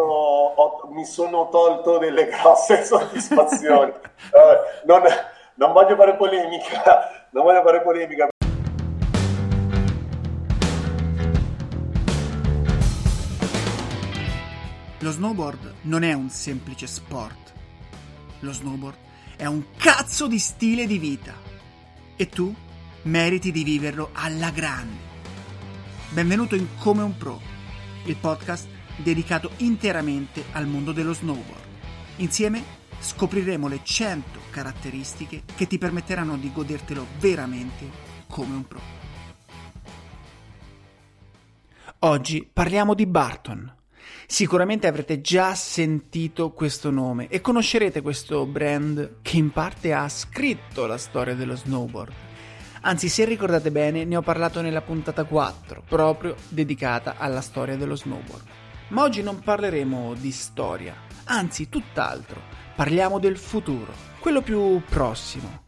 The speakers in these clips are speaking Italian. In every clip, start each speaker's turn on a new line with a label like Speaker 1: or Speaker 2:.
Speaker 1: io ho, mi sono tolto delle grosse soddisfazioni. uh, non, non voglio fare polemica, non voglio fare polemica.
Speaker 2: Lo snowboard non è un semplice sport. Lo snowboard è un cazzo di stile di vita. E tu meriti di viverlo alla grande. Benvenuto in Come un Pro, il podcast dedicato interamente al mondo dello snowboard. Insieme scopriremo le 100 caratteristiche che ti permetteranno di godertelo veramente come un pro. Oggi parliamo di Barton. Sicuramente avrete già sentito questo nome e conoscerete questo brand che in parte ha scritto la storia dello snowboard. Anzi, se ricordate bene, ne ho parlato nella puntata 4, proprio dedicata alla storia dello snowboard. Ma oggi non parleremo di storia, anzi tutt'altro. Parliamo del futuro, quello più prossimo.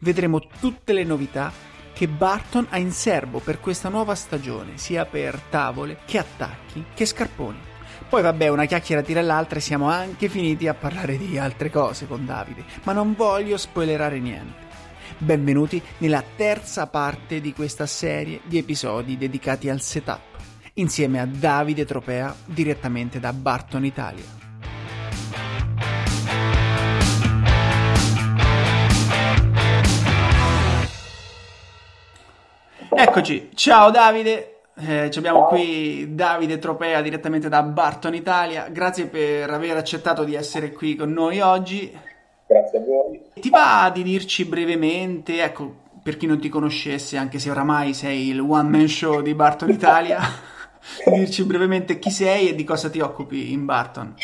Speaker 2: Vedremo tutte le novità che Barton ha in serbo per questa nuova stagione, sia per tavole che attacchi che scarponi. Poi vabbè, una chiacchiera tira l'altra e siamo anche finiti a parlare di altre cose con Davide, ma non voglio spoilerare niente. Benvenuti nella terza parte di questa serie di episodi dedicati al setup, insieme a Davide Tropea direttamente da Barton Italia. Eccoci, ciao Davide, eh, abbiamo qui Davide Tropea direttamente da Barton Italia, grazie per aver accettato di essere qui con noi oggi.
Speaker 1: Grazie a voi.
Speaker 2: Ti va di dirci brevemente, ecco, per chi non ti conoscesse, anche se oramai sei il one man show di Barton Italia, dirci brevemente chi sei e di cosa ti occupi in Barton?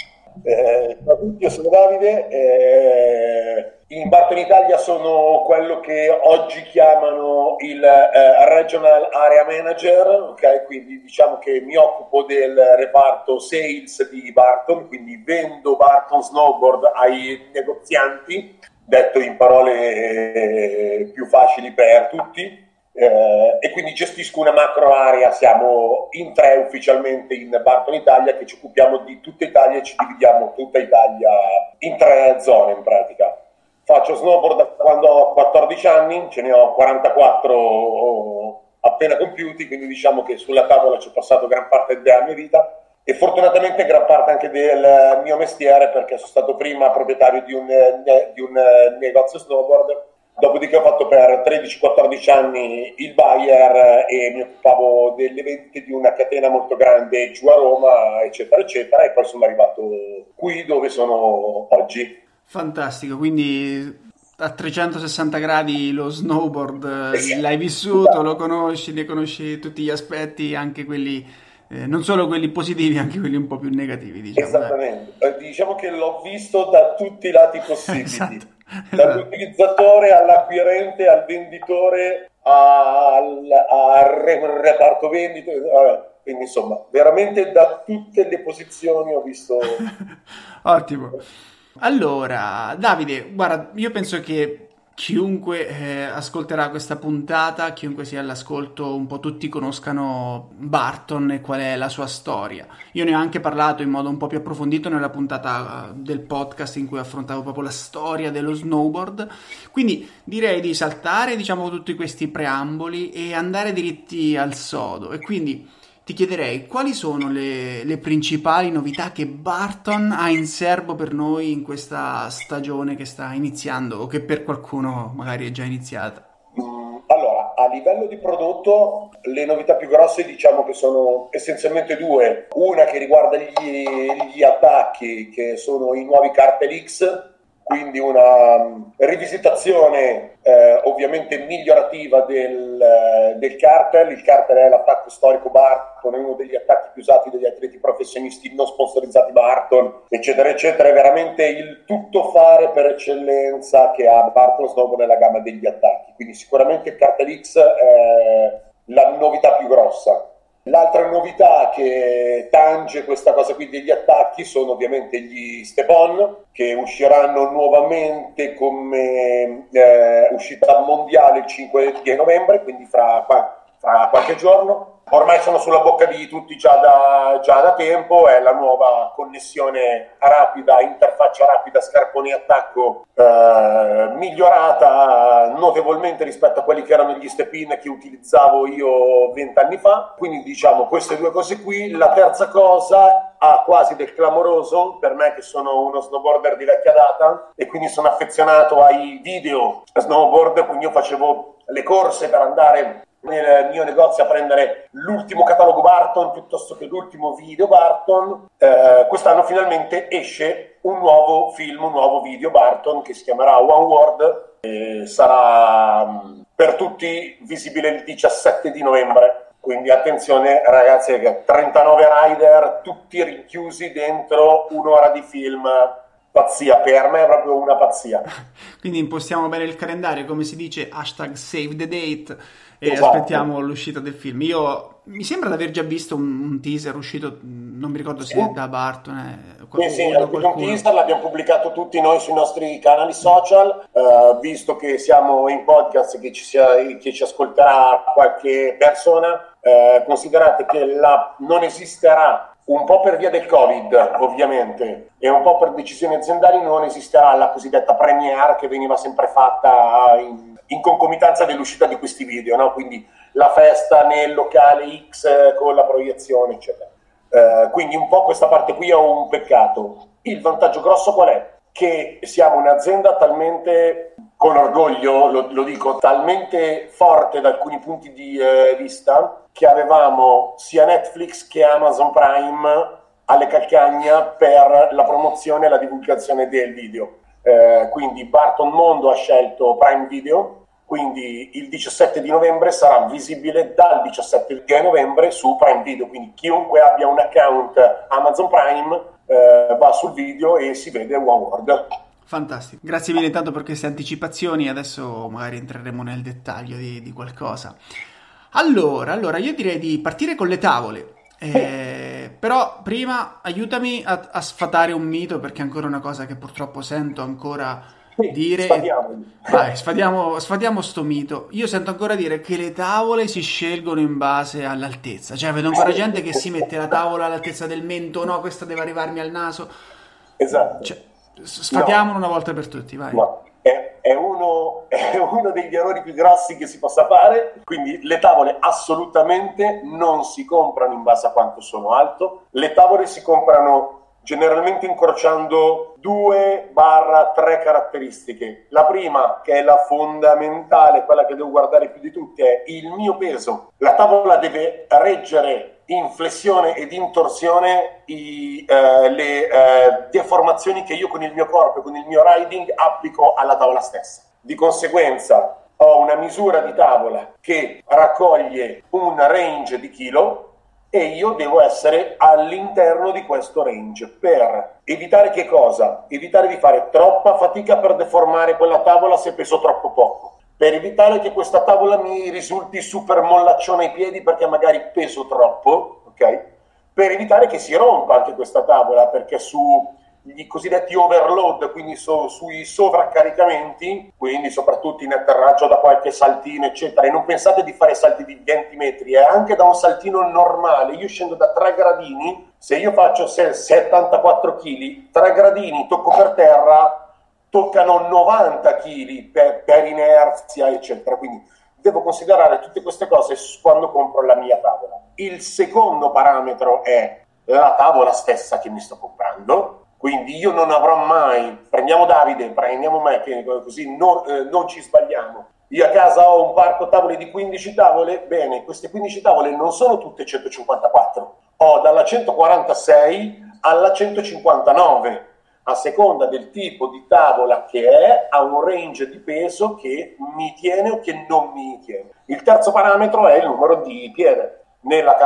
Speaker 1: Eh, io sono Davide, eh, in Barton Italia sono quello che oggi chiamano il eh, Regional Area Manager, ok? quindi diciamo che mi occupo del reparto sales di Barton, quindi vendo Barton Snowboard ai negozianti, detto in parole eh, più facili per tutti. Eh, e quindi gestisco una macro area, siamo in tre ufficialmente in Barton Italia che ci occupiamo di tutta Italia e ci dividiamo tutta Italia in tre zone in pratica. Faccio snowboard da quando ho 14 anni, ce ne ho 44 appena compiuti, quindi diciamo che sulla tavola ci ho passato gran parte della mia vita. E fortunatamente gran parte anche del mio mestiere perché sono stato prima proprietario di un, di un negozio snowboard Dopodiché ho fatto per 13-14 anni il buyer e mi occupavo delle vendite di una catena molto grande giù a Roma, eccetera, eccetera, e poi sono arrivato qui dove sono oggi.
Speaker 2: Fantastico, quindi a 360 gradi lo snowboard eh, l'hai vissuto, lo conosci, ne conosci tutti gli aspetti, anche quelli, eh, non solo quelli positivi, anche quelli un po' più negativi. Diciamo.
Speaker 1: Esattamente, eh. diciamo che l'ho visto da tutti i lati possibili. esatto dall'utilizzatore all'acquirente, al venditore, al, al reparto vendita. Quindi insomma, veramente da tutte le posizioni ho visto.
Speaker 2: Ottimo. Allora, Davide, guarda, io penso che chiunque eh, ascolterà questa puntata, chiunque sia all'ascolto, un po' tutti conoscano Barton e qual è la sua storia. Io ne ho anche parlato in modo un po' più approfondito nella puntata eh, del podcast in cui affrontavo proprio la storia dello snowboard. Quindi direi di saltare, diciamo, tutti questi preamboli e andare diritti al sodo. E quindi ti chiederei quali sono le, le, principali novità che Barton ha in serbo per noi in questa stagione che sta iniziando o che per qualcuno magari è già iniziata?
Speaker 1: Mm, allora, a livello di prodotto, le novità più grosse diciamo che sono essenzialmente due. Una che riguarda gli, gli attacchi, che sono i nuovi Cartel X, quindi una um, rivisitazione eh, ovviamente migliorativa del, eh, del, cartel. Il cartel è l'attacco storico Barton, è uno degli attacchi più usati dagli atleti professionisti non sponsorizzati Barton, eccetera, eccetera. È veramente il tutto fare per eccellenza che ha Barton Snowboard nella gamma degli attacchi. Quindi sicuramente il cartel X è la novità più grossa. L'altra novità che tange questa cosa qui degli attacchi sono ovviamente gli Stepon che usciranno nuovamente come eh, uscita mondiale il 5 di novembre, quindi fra, fra qualche giorno ormai sono sulla bocca di tutti già da, già da tempo, è la nuova connessione rapida, interfaccia rapida, scarponi attacco eh, migliorata notevolmente rispetto a quelli che erano gli step-in che utilizzavo io vent'anni fa. Quindi diciamo queste due cose qui. La terza cosa ha quasi del clamoroso per me che sono uno snowboarder di vecchia data e quindi sono affezionato ai video snowboard, quindi io facevo le corse per andare nel mio negozio a prendere l'ultimo catalogo Barton piuttosto che l'ultimo video Barton. Eh, quest'anno finalmente esce un nuovo film, un nuovo video Barton che si chiamerà One World e sarà mm, per tutti visibile il 17 di novembre. Quindi attenzione ragazzi, 39 rider, tutti rinchiusi dentro un'ora di film pazzia, per me è proprio una pazzia.
Speaker 2: Quindi impostiamo bene il calendario, come si dice, hashtag save the date e esatto. aspettiamo l'uscita del film. Io mi sembra di aver già visto un, un teaser uscito, non mi ricordo se è da Barton.
Speaker 1: Eh, sì, sì, un teaser l'abbiamo pubblicato tutti noi sui nostri canali social, uh, visto che siamo in podcast che ci, sia, che ci ascolterà qualche persona. Uh, considerate che la, non esisterà un po' per via del Covid, ovviamente, e un po' per decisioni aziendali non esisterà la cosiddetta premiere che veniva sempre fatta in, in concomitanza dell'uscita di questi video, no? quindi la festa nel locale X con la proiezione, eccetera. Uh, quindi un po' questa parte qui è un peccato. Il vantaggio grosso qual è? Che siamo un'azienda talmente, con orgoglio lo, lo dico, talmente forte da alcuni punti di eh, vista che avevamo sia Netflix che Amazon Prime alle calcagna per la promozione e la divulgazione del video. Eh, quindi Barton Mondo ha scelto Prime Video, quindi il 17 di novembre sarà visibile dal 17 di novembre su Prime Video, quindi chiunque abbia un account Amazon Prime eh, va sul video e si vede One World.
Speaker 2: Fantastico, grazie mille intanto per queste anticipazioni, adesso magari entreremo nel dettaglio di, di qualcosa. Allora, allora, io direi di partire con le tavole. Eh, però prima aiutami a, a, sfatare un mito perché è ancora una cosa che purtroppo sento ancora sì, dire. Vai, sfatiamo, sfatiamo sto mito. Io sento ancora dire che le tavole si scelgono in base all'altezza. Cioè, vedo ancora gente che si mette la tavola all'altezza del mento, no, questa deve arrivarmi al naso.
Speaker 1: Esatto.
Speaker 2: Cioè, sfatiamolo no. una volta per tutti, vai.
Speaker 1: No è, è, uno, è uno degli errori più grossi che si possa fare, quindi le tavole assolutamente non si comprano in base a quanto sono alto, le tavole si comprano generalmente incrociando due barra tre caratteristiche. La prima, che è la fondamentale, quella che devo guardare più di tutti, è il mio peso. La tavola deve reggere in flessione ed in torsione i, eh, le eh, deformazioni che io con il mio corpo e con il mio riding applico alla tavola stessa. Di conseguenza ho una misura di tavola che raccoglie un range di chilo e io devo essere all'interno di questo range per evitare che cosa? Evitare di fare troppa fatica per deformare quella tavola se peso troppo poco per evitare che questa tavola mi risulti super mollaccione ai piedi perché magari peso troppo, ok? Per evitare che si rompa anche questa tavola, perché sui cosiddetti overload, quindi so, sui sovraccaricamenti, quindi soprattutto in atterraggio da qualche saltino, eccetera, e non pensate di fare salti di 20 metri, eh? anche da un saltino normale, io scendo da 3 gradini, se io faccio 74 kg, 3 gradini, tocco per terra, toccano 90 kg per, per, inerzia, eccetera. Quindi devo considerare tutte queste cose quando compro la mia tavola. Il secondo parametro è la tavola stessa che mi sto comprando. Quindi io non avrò mai, prendiamo Davide, prendiamo me, che così non, eh, non ci sbagliamo. Io a casa ho un parco tavole di 15 tavole, bene, queste 15 tavole non sono tutte 154, ho dalla 146 alla 159 a seconda del tipo di tavola che è, ha un range di peso che mi tiene o che non mi tiene. Il terzo parametro è il numero di piede. Nella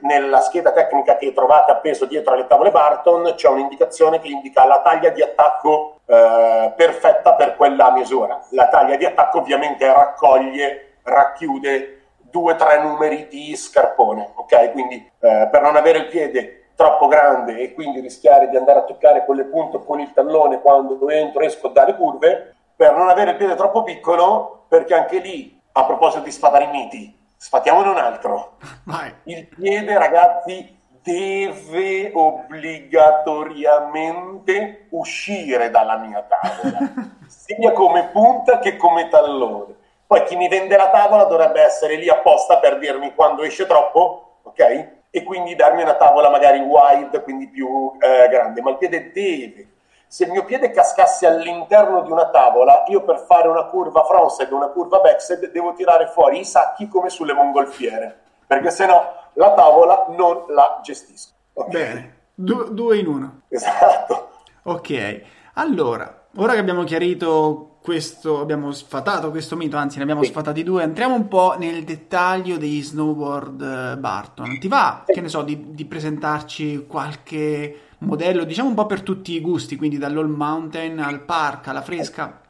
Speaker 1: nella scheda tecnica che trovate appeso dietro alle tavole Barton c'è un'indicazione che indica la taglia di attacco eh, perfetta per quella misura. La taglia di attacco ovviamente raccoglie, racchiude due o tre numeri di scarpone, ok? Quindi eh, per non avere il piede troppo grande e quindi rischiare di andare a toccare con le punte con il tallone quando entro esco dalle curve, per non avere il piede troppo piccolo, perché anche lì, a proposito di sfatare i miti, Sfatiamone un altro.
Speaker 2: Vai.
Speaker 1: Il piede, ragazzi, deve obbligatoriamente uscire dalla mia tavola, sia come punta che come tallone. Poi chi mi vende la tavola dovrebbe essere lì apposta per dirmi quando esce troppo, ok? E quindi darmi una tavola magari wide, quindi più eh, grande, ma il piede deve. Se il mio piede cascasse all'interno di una tavola, io per fare una curva frontside e una curva backside devo tirare fuori i sacchi come sulle mongolfiere, perché se no la tavola non la gestisco.
Speaker 2: Okay? Bene, du- due in uno.
Speaker 1: Esatto.
Speaker 2: Ok, allora, ora che abbiamo chiarito questo, abbiamo sfatato questo mito, anzi ne abbiamo sì. sfatati due, entriamo un po' nel dettaglio degli snowboard eh, Barton. Ti va, sì. che ne so, di, di, presentarci qualche modello, diciamo un po' per tutti i gusti, quindi dall'all mountain al park, alla fresca,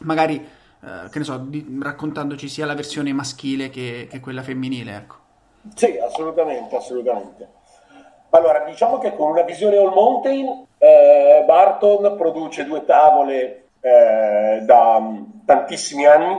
Speaker 2: magari, eh, che ne so, di, raccontandoci sia la versione maschile che, che quella femminile, ecco.
Speaker 1: Sì, assolutamente, assolutamente. Allora, diciamo che con una visione all mountain, eh, Barton produce due tavole eh, da tantissimi anni.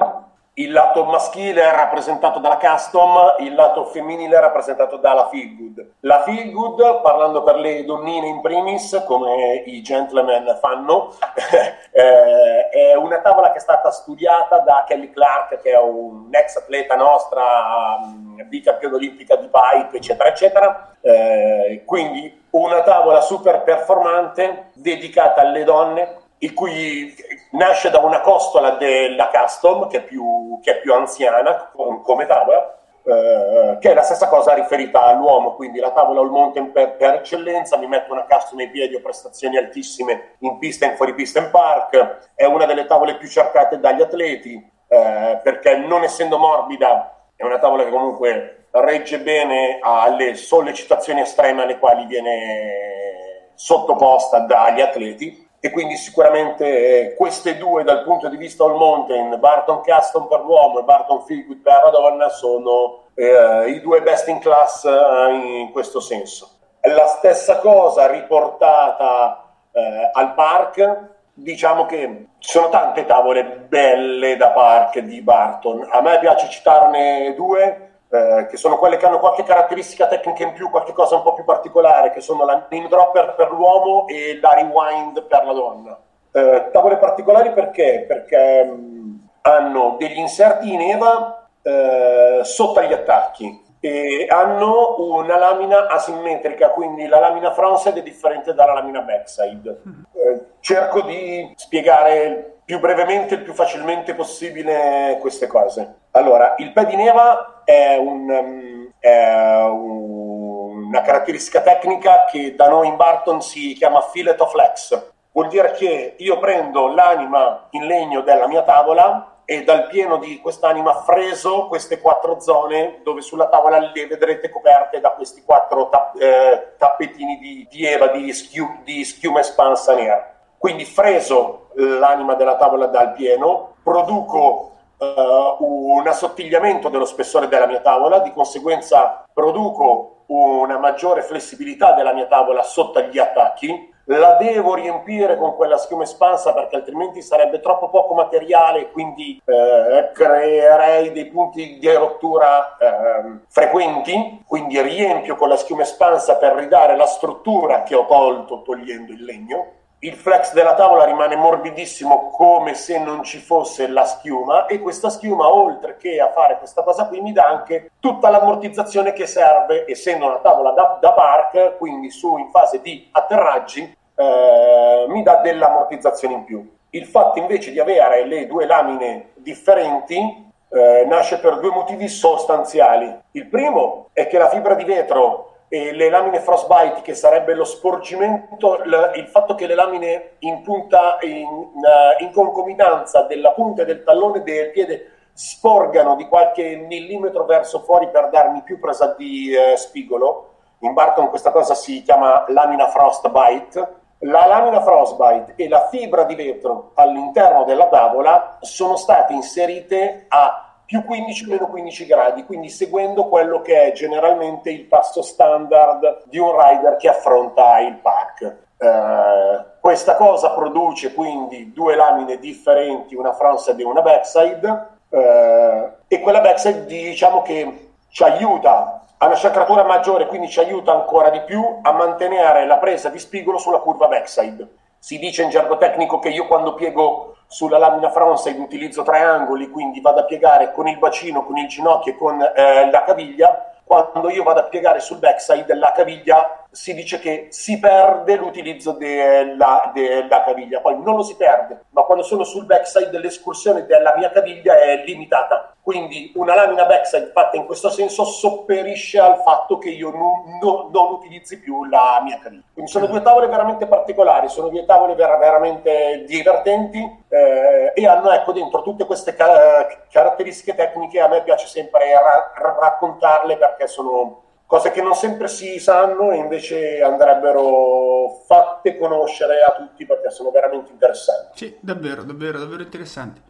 Speaker 1: Il lato maschile è rappresentato dalla custom, il lato femminile è rappresentato dalla feel good. La feel good, parlando per le donnine in primis, come i gentleman fanno, eh, è una tavola che è stata studiata da Kelly Clark, che è un ex atleta nostra, bicampione olimpica di pipe, eccetera, eccetera. Eh, quindi una tavola super performante dedicata alle donne il cui nasce da una costola della Custom, che è più, che è più anziana come tavola, eh, che è la stessa cosa riferita all'uomo, quindi la tavola all mountain per, per, eccellenza, mi metto una custom nei piedi, ho prestazioni altissime in pista in fuori pista in park, è una delle tavole più cercate dagli atleti, eh, perché non essendo morbida è una tavola che comunque regge bene alle sollecitazioni estreme alle quali viene sottoposta dagli atleti e quindi sicuramente eh, queste due dal punto di vista all mountain, Barton Custom per l'uomo e Barton Feelgood per la donna sono eh, i due best in class eh, in questo senso. La stessa cosa riportata eh, al park, diciamo che ci sono tante tavole belle da park di Barton, a me piace citarne due, eh, che sono quelle che hanno qualche caratteristica tecnica in più, qualche cosa un po' più particolare, che sono la name dropper per l'uomo e la rewind per la donna. Eh, tavole particolari perché? Perché mh, mm, hanno degli inserti in EVA eh, sotto gli attacchi e hanno una lamina asimmetrica, quindi la lamina frontside è differente dalla lamina backside. Eh, cerco di spiegare più brevemente e più facilmente possibile queste cose. Allora, il pedineva è, un, um, è un, una caratteristica tecnica che da noi in Barton si chiama fillet of flex. Vuol dire che io prendo l'anima in legno della mia tavola e dal pieno di quest'anima freso queste quattro zone dove sulla tavola le vedrete coperte da questi quattro tapp- eh, tappetini di, di eva, di, schiu- di schiuma espansa nera. Quindi freso l'anima della tavola dal pieno, produco uh, un assottigliamento dello spessore della mia tavola, di conseguenza produco una maggiore flessibilità della mia tavola sotto gli attacchi, la devo riempire con quella schiuma espansa perché altrimenti sarebbe troppo poco materiale, quindi eh, creerei dei punti di rottura eh, frequenti, quindi riempio con la schiuma espansa per ridare la struttura che ho tolto togliendo il legno. Il flex della tavola rimane morbidissimo come se non ci fosse la schiuma e questa schiuma oltre che a fare questa cosa qui mi dà anche tutta l'ammortizzazione che serve. Essendo una tavola da, da park quindi su in fase di atterraggi eh, mi dà dell'ammortizzazione in più il fatto invece di avere le due lamine differenti eh, nasce per due motivi sostanziali il primo è che la fibra di vetro e le lamine frostbite, che sarebbe lo sporgimento, l- il fatto che le lamine in punta, in, uh, in concomitanza della punta del tallone del piede sporgano di qualche millimetro verso fuori per darmi più presa di uh, spigolo. In Barton questa cosa si chiama lamina frostbite. La lamina frostbite e la fibra di vetro all'interno della tavola sono state inserite a più 15 meno 15 gradi, quindi seguendo quello che è generalmente il passo standard di un rider che affronta il park. Uh, questa cosa produce quindi due lamine differenti, una frontside e una backside, uh, e quella backside diciamo che ci aiuta ha una sciacratura maggiore, quindi ci aiuta ancora di più a mantenere la presa di spigolo sulla curva backside. Si dice in gergo tecnico che io quando piego sulla lamina frontside utilizzo tre angoli, quindi vado a piegare con il bacino, con il ginocchio e con eh, la caviglia. Quando io vado a piegare sul backside, la caviglia si dice che si perde l'utilizzo della, della, caviglia, poi non lo si perde, ma quando sono sul backside l'escursione della mia caviglia è limitata, quindi una lamina backside fatta in questo senso sopperisce al fatto che io non, non, non utilizzi più la mia caviglia. Quindi sono due tavole veramente particolari, sono due tavole ver- veramente divertenti eh, e hanno ecco, dentro tutte queste ca- caratteristiche tecniche, a me piace sempre ra- raccontarle perché sono cose che non sempre si sanno e invece andrebbero fatte conoscere a tutti perché sono veramente interessanti.
Speaker 2: Sì, davvero, davvero, davvero interessanti.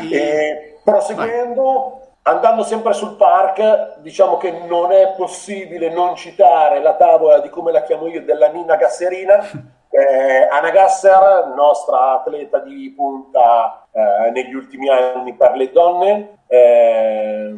Speaker 1: E, proseguendo, andando sempre sul park, diciamo che non è possibile non citare la tavola di come la chiamo io della Nina Gasserina. Eh, Anna Gasser, nostra atleta di punta eh, negli ultimi anni per le donne, eh,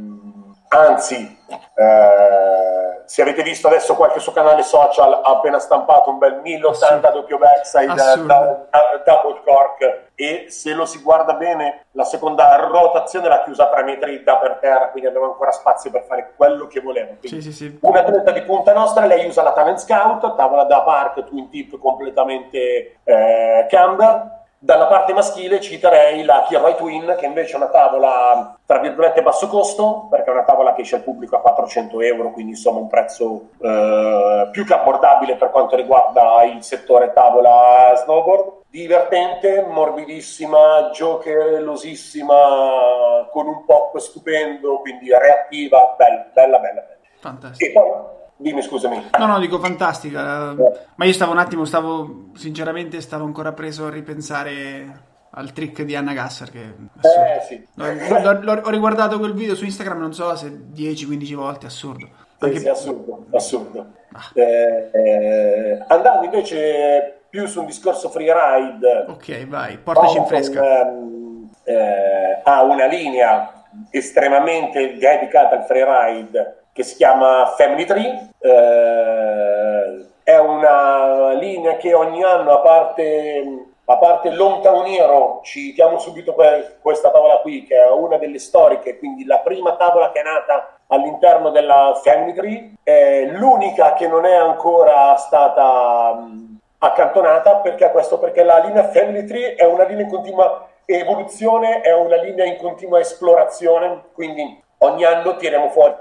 Speaker 1: anzi, eh, se avete visto adesso qualche suo canale social ha appena stampato un bel 1080 doppio backside da, da, double cork. E se lo si guarda bene la seconda rotazione l'ha chiusa a 3 metri da per terra quindi abbiamo ancora spazio per fare quello che volevo.
Speaker 2: Sì, sì, sì.
Speaker 1: una atleta di punta nostra lei usa la Talent Scout tavola da park twin tip completamente eh, camber dalla parte maschile citerei la Kiroi Twin, che invece è una tavola tra virgolette basso costo, perché è una tavola che esce al pubblico a 400 euro, quindi insomma un prezzo eh, più che abbordabile per quanto riguarda il settore tavola snowboard. Divertente, morbidissima, giocherosissima, con un pop stupendo, quindi reattiva, bella, bella, bella. bella.
Speaker 2: Fantastico.
Speaker 1: Dimmi, scusami.
Speaker 2: No, no, dico fantastica. Eh. Ma io stavo un attimo, stavo sinceramente stavo ancora preso a ripensare al trick di Anna Gasser che
Speaker 1: eh, sì.
Speaker 2: l'ho, l'ho, ho riguardato quel video su Instagram non so se 10-15 volte assurdo
Speaker 1: Anche... sì, assurdo, assurdo. Ah. Eh, eh, andando invece più su un discorso freeride
Speaker 2: ok vai portaci in fresca
Speaker 1: con, ehm, ha una linea estremamente dedicata al freeride che si chiama Family Tree. Eh, è una linea che ogni anno, a parte, a parte Lontaniero, citiamo subito questa tavola qui, che è una delle storiche, quindi la prima tavola che è nata all'interno della Family Tree, è l'unica che non è ancora stata mh, accantonata, perché questo? Perché la linea Family Tree è una linea in continua evoluzione, è una linea in continua esplorazione, quindi ogni anno tiriamo fuori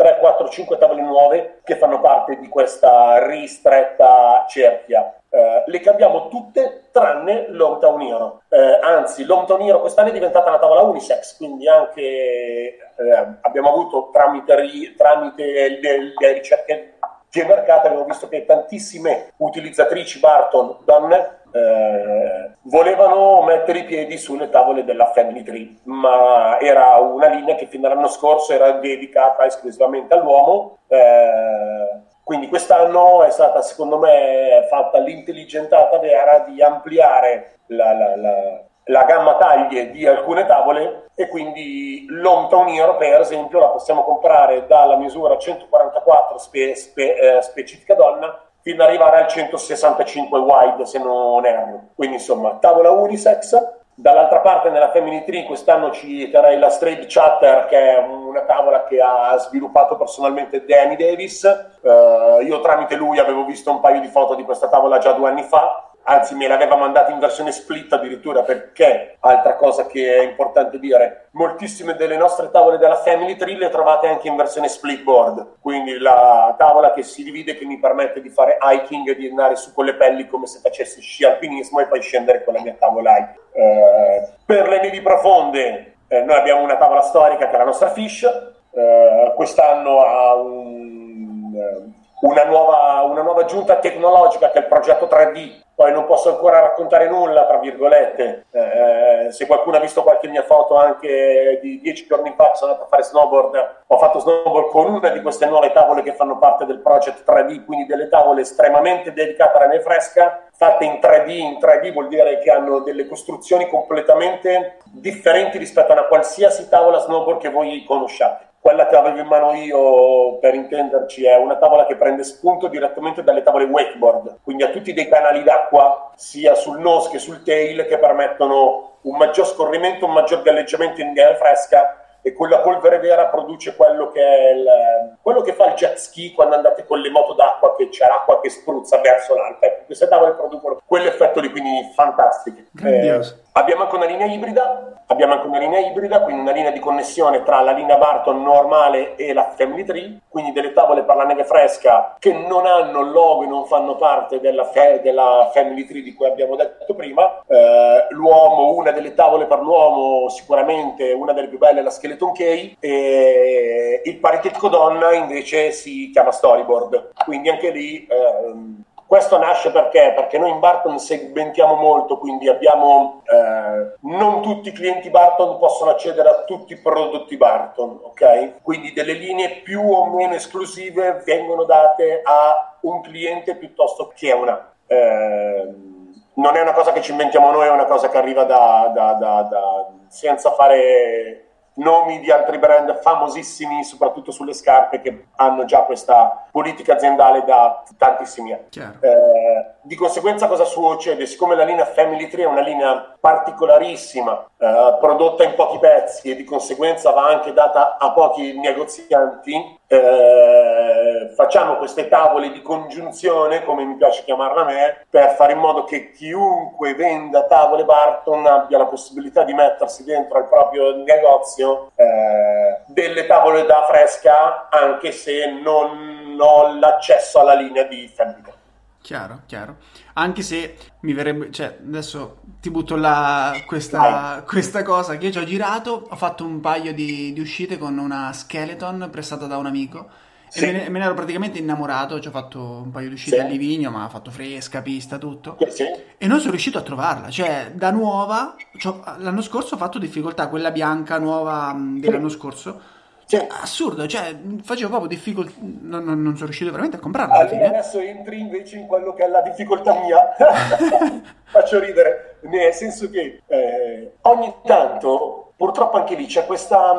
Speaker 1: 3, 4, 5 tavole nuove che fanno parte di questa ristretta cerchia. Eh, le cambiamo tutte tranne l'Hometown Hero. Eh, anzi, l'Hometown Hero quest'anno è diventata una tavola unisex, quindi anche eh, abbiamo avuto tramite, tramite le, le ricerche di mercato abbiamo visto che tantissime utilizzatrici Barton, donne, eh, volevano mettere i piedi sulle tavole della Family Tree, ma era una linea che fin dall'anno scorso era dedicata esclusivamente all'uomo. Eh, quindi quest'anno è stata, secondo me, fatta l'intelligentata vera di ampliare la, la, la, la gamma taglie di alcune tavole e quindi l'Hometown per esempio, la possiamo comprare dalla misura 144 spe, spe, eh, specifica donna fino ad arrivare al 165 wide se non erro. Quindi insomma, tavola unisex. Dall'altra parte nella Family Tree quest'anno ci terrei la Straight Chatter che è una tavola che ha sviluppato personalmente Danny Davis. Uh, io tramite lui avevo visto un paio di foto di questa tavola già due anni fa anzi me l'aveva mandata in versione split addirittura perché, altra cosa che è importante dire, moltissime delle nostre tavole della Family Tree le trovate anche in versione split board, quindi la tavola che si divide che mi permette di fare hiking e di andare su con le pelli come se facessi sci alpinismo e poi scendere con la mia tavola hiking. Eh, per le nevi profonde eh, noi abbiamo una tavola storica che è la nostra Fish, eh, quest'anno ha un, una, nuova, una nuova aggiunta tecnologica che è il progetto 3D poi non posso ancora raccontare nulla, tra virgolette. Eh, se qualcuno ha visto qualche mia foto anche di dieci giorni fa, sono andato a fare snowboard, ho fatto snowboard con una di queste nuove tavole che fanno parte del project 3D, quindi delle tavole estremamente dedicate alla neve fresca, fatte in 3D, in 3D vuol dire che hanno delle costruzioni completamente differenti rispetto a una qualsiasi tavola snowboard che voi conosciate. Quella che avevo in mano io, per intenderci, è una tavola che prende spunto direttamente dalle tavole wakeboard, quindi ha tutti dei canali d'acqua, sia sul nose che sul tail, che permettono un maggior scorrimento, un maggior galleggiamento in neve fresca e quella polvere vera produce quello che, è il, quello che fa il jet ski quando andate con le moto d'acqua che c'è l'acqua che spruzza verso l'alto. Ecco, queste tavole producono quell'effetto lì, quindi fantastiche. Eh, abbiamo anche una linea ibrida Abbiamo anche una linea ibrida, quindi una linea di connessione tra la linea Barton normale e la Family Tree, quindi delle tavole per la neve fresca che non hanno il logo e non fanno parte della, fe- della Family Tree di cui abbiamo detto prima. Eh, l'uomo, una delle tavole per l'uomo, sicuramente una delle più belle è la Skeleton Key, e il paritetico donna invece si chiama Storyboard, quindi anche lì... Ehm, questo nasce perché? Perché noi in Barton segmentiamo molto, quindi abbiamo eh, non tutti i clienti Barton possono accedere a tutti i prodotti Barton, ok? Quindi delle linee più o meno esclusive vengono date a un cliente piuttosto che a una. Eh, non è una cosa che ci inventiamo noi, è una cosa che arriva da, da, da, da senza fare nomi di altri brand famosissimi, soprattutto sulle scarpe, che hanno già questa politica aziendale da tantissimi anni. Eh, di conseguenza cosa succede? Siccome la linea Family Tree è una linea particolarissima, eh, prodotta in pochi pezzi e di conseguenza va anche data a pochi negozianti, eh, facciamo queste tavole di congiunzione, come mi piace chiamarla a me, per fare in modo che chiunque venda tavole Barton abbia la possibilità di mettersi dentro al proprio negozio eh, delle tavole da fresca, anche se non ho l'accesso alla linea di Family.
Speaker 2: Chiaro, chiaro. Anche se mi verrebbe, cioè, adesso ti butto là questa, questa cosa che io ci ho girato, ho fatto un paio di, di uscite con una skeleton prestata da un amico sì. e me ne, me ne, ero praticamente innamorato, ci ho fatto un paio di uscite sì. a Livigno, ma ha fatto fresca, pista, tutto. Sì. E non sono riuscito a trovarla, cioè da nuova, l'anno scorso ho fatto difficoltà, quella bianca nuova dell'anno scorso cioè, assurdo, cioè, facevo proprio difficoltà, non, non, non, sono riuscito veramente a comprarla.
Speaker 1: Allora, adesso entri invece in quello che è la difficoltà mia. Faccio ridere, nel senso che eh, ogni tanto, purtroppo anche lì c'è questa,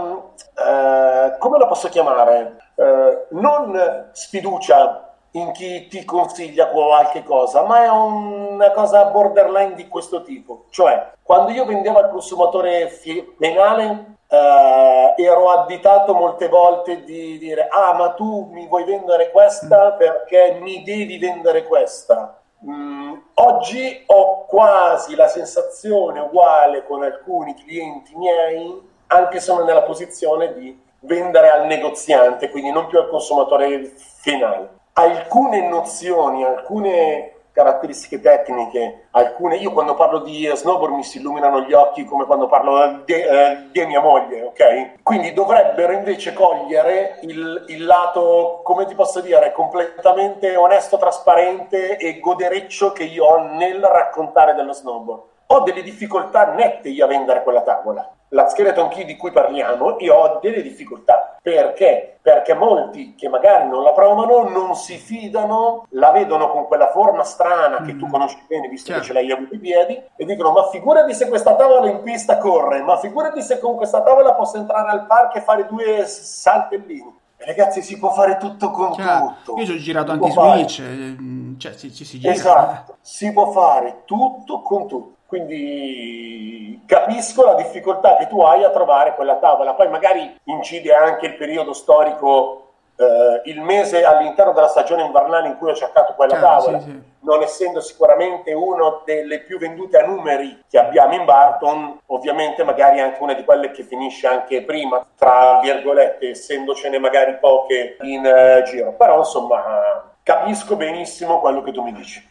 Speaker 1: eh, come la posso chiamare? Eh, non sfiducia in chi ti consiglia qualche cosa, ma è una cosa borderline di questo tipo. Cioè, quando io vendevo al consumatore penale, eh, ero additato molte volte di dire ah ma tu mi vuoi vendere questa mm. perché mi devi vendere questa mm, oggi ho quasi la sensazione uguale con alcuni clienti miei anche se sono nella posizione di vendere al negoziante quindi non più al consumatore finale alcune nozioni alcune caratteristiche tecniche, alcune, io quando parlo di snowboard mi si illuminano gli occhi come quando parlo di, eh, di mia moglie, ok? Quindi dovrebbero invece cogliere il, il, lato, come ti posso dire, completamente onesto, trasparente e godereccio che io ho nel raccontare dello snowboard. Ho delle difficoltà nette io a vendere quella tavola la skeleton key di cui parliamo, io ho delle difficoltà. Perché? Perché molti che magari non la provano non si fidano, la vedono con quella forma strana che tu mm. conosci bene, visto certo. che ce l'hai avuto i piedi, e dicono: Ma figurati se questa tavola in pista corre, ma figurati se con questa tavola posso entrare al parco e fare due saltellini. Ragazzi, si può fare tutto con
Speaker 2: cioè,
Speaker 1: tutto.
Speaker 2: Io ci ho girato anche su Twitch, eh, cioè si, si, si gira.
Speaker 1: Esatto, si può fare tutto con tutto. Quindi capisco la difficoltà che tu hai a trovare quella tavola. Poi magari incide anche il periodo storico, eh, il mese all'interno della stagione invernale in cui ho cercato quella ah, tavola. Sì, sì. Non essendo sicuramente una delle più vendute a numeri che abbiamo in Barton, ovviamente magari anche una di quelle che finisce anche prima, tra virgolette, essendocene magari poche in uh, giro. Però insomma capisco benissimo quello che tu mi dici.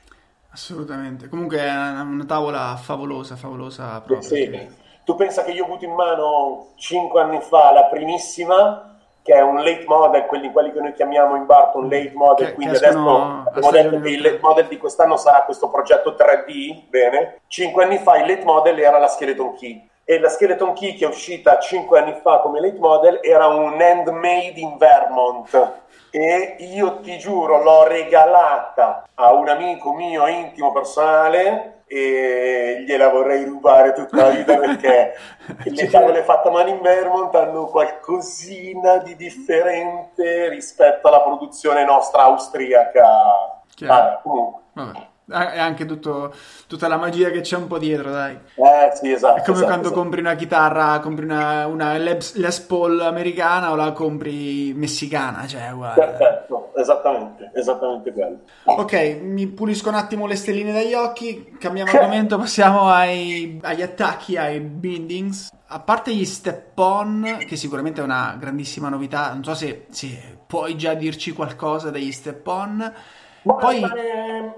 Speaker 2: Assolutamente. Comunque è una, tavola favolosa, favolosa proprio.
Speaker 1: Sì. Tu pensa che io ho avuto in mano cinque anni fa la primissima che è un late model, quelli, quelli che noi chiamiamo in Barton late model,
Speaker 2: che,
Speaker 1: quindi
Speaker 2: che
Speaker 1: adesso che il late model di quest'anno sarà questo progetto 3D, bene? Cinque anni fa il late model era la Skeleton Key e la Skeleton Key che è uscita cinque anni fa come late model era un handmade in Vermont e io ti giuro l'ho regalata a un amico mio intimo personale e gliela vorrei rubare tutta la vita perché le tavole fatte a mano in Vermont hanno qualcosina di differente rispetto alla produzione nostra austriaca.
Speaker 2: Ah, comunque. Vabbè è anche tutto, tutta la magia che c'è un po' dietro, dai.
Speaker 1: Eh, sì, esatto.
Speaker 2: È come
Speaker 1: esatto,
Speaker 2: quando
Speaker 1: esatto.
Speaker 2: compri una chitarra, compri una, una Les Paul americana o la compri messicana, cioè, guarda.
Speaker 1: Perfetto, esattamente, esattamente quello.
Speaker 2: Ok, mi pulisco un attimo le stelline dagli occhi, cambiamo argomento, passiamo ai, agli attacchi, ai bindings. A parte gli step-on, che sicuramente è una grandissima novità, non so se, se puoi già dirci qualcosa degli step-on.
Speaker 1: Ma Poi... Rimane,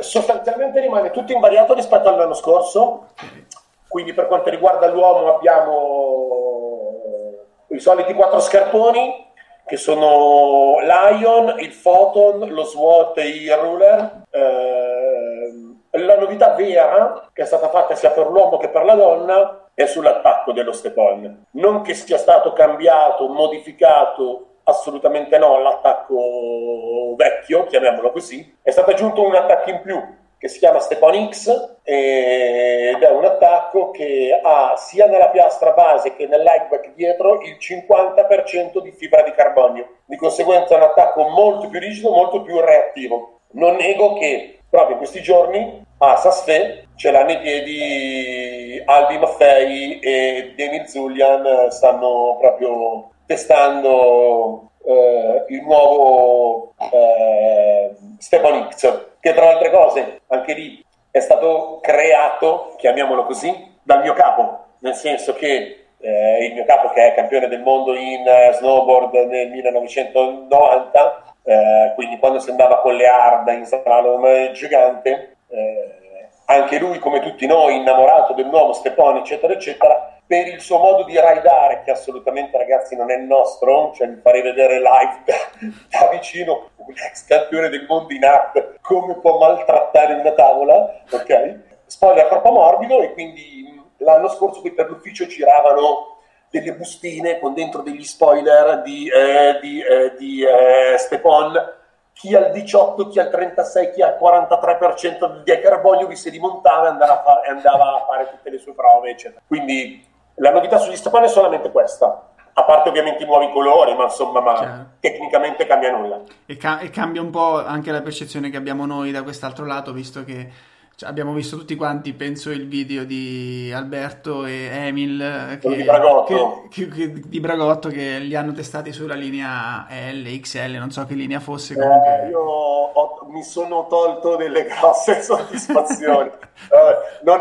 Speaker 1: sostanzialmente rimane tutto invariato rispetto all'anno scorso. Quindi per quanto riguarda l'uomo abbiamo i soliti quattro scarponi che sono l'Ion, il Photon, lo SWAT e il Ruler. Eh, la novità vera che è stata fatta sia per l'uomo che per la donna è sull'attacco dello step-on. Non che sia stato cambiato, modificato assolutamente no l'attacco vecchio, chiamiamolo così. È stato aggiunto un attacco in più che si chiama Stepan X ed è un attacco che ha sia nella piastra base che nell'highback dietro il 50% di fibra di carbonio. Di conseguenza è un attacco molto più rigido, molto più reattivo. Non nego che proprio in questi giorni a Sasfe ce l'hanno i piedi Albi Maffei e Demi Zulian stanno proprio testando eh, il nuovo eh, Stepan X, che tra le altre cose, anche lì è stato creato, chiamiamolo così, dal mio capo, nel senso che eh, il mio capo che è campione del mondo in snowboard nel 1990, eh, quindi quando si andava con le hard in slalom gigante, eh, anche lui come tutti noi innamorato del nuovo Stepan eccetera eccetera per il suo modo di raidare, che assolutamente ragazzi non è il nostro, cioè mi farei vedere live da, da vicino un ex campione del mondo in art come può maltrattare una tavola, ok? Spoiler troppo morbido e quindi l'anno scorso qui per l'ufficio giravano delle bustine con dentro degli spoiler di, eh, di, eh, di eh, Stepon chi al 18, chi al 36, chi al 43% di carbonio vi si rimontava e andava, andava a fare tutte le sue prove, eccetera. Quindi la novità sugli stepani è solamente questa. A parte ovviamente i nuovi colori, ma insomma, ma Chiaro. tecnicamente cambia nulla.
Speaker 2: E, ca- e, cambia un po' anche la percezione che abbiamo noi da quest'altro lato, visto che cioè, abbiamo visto tutti quanti, penso, il video di Alberto e Emil
Speaker 1: che, di, Bragotto.
Speaker 2: Che, che, di Bragotto che li hanno testati sulla linea L, XL, non so che linea fosse.
Speaker 1: Comunque... Eh, io ho, mi sono tolto delle grosse soddisfazioni. eh, non,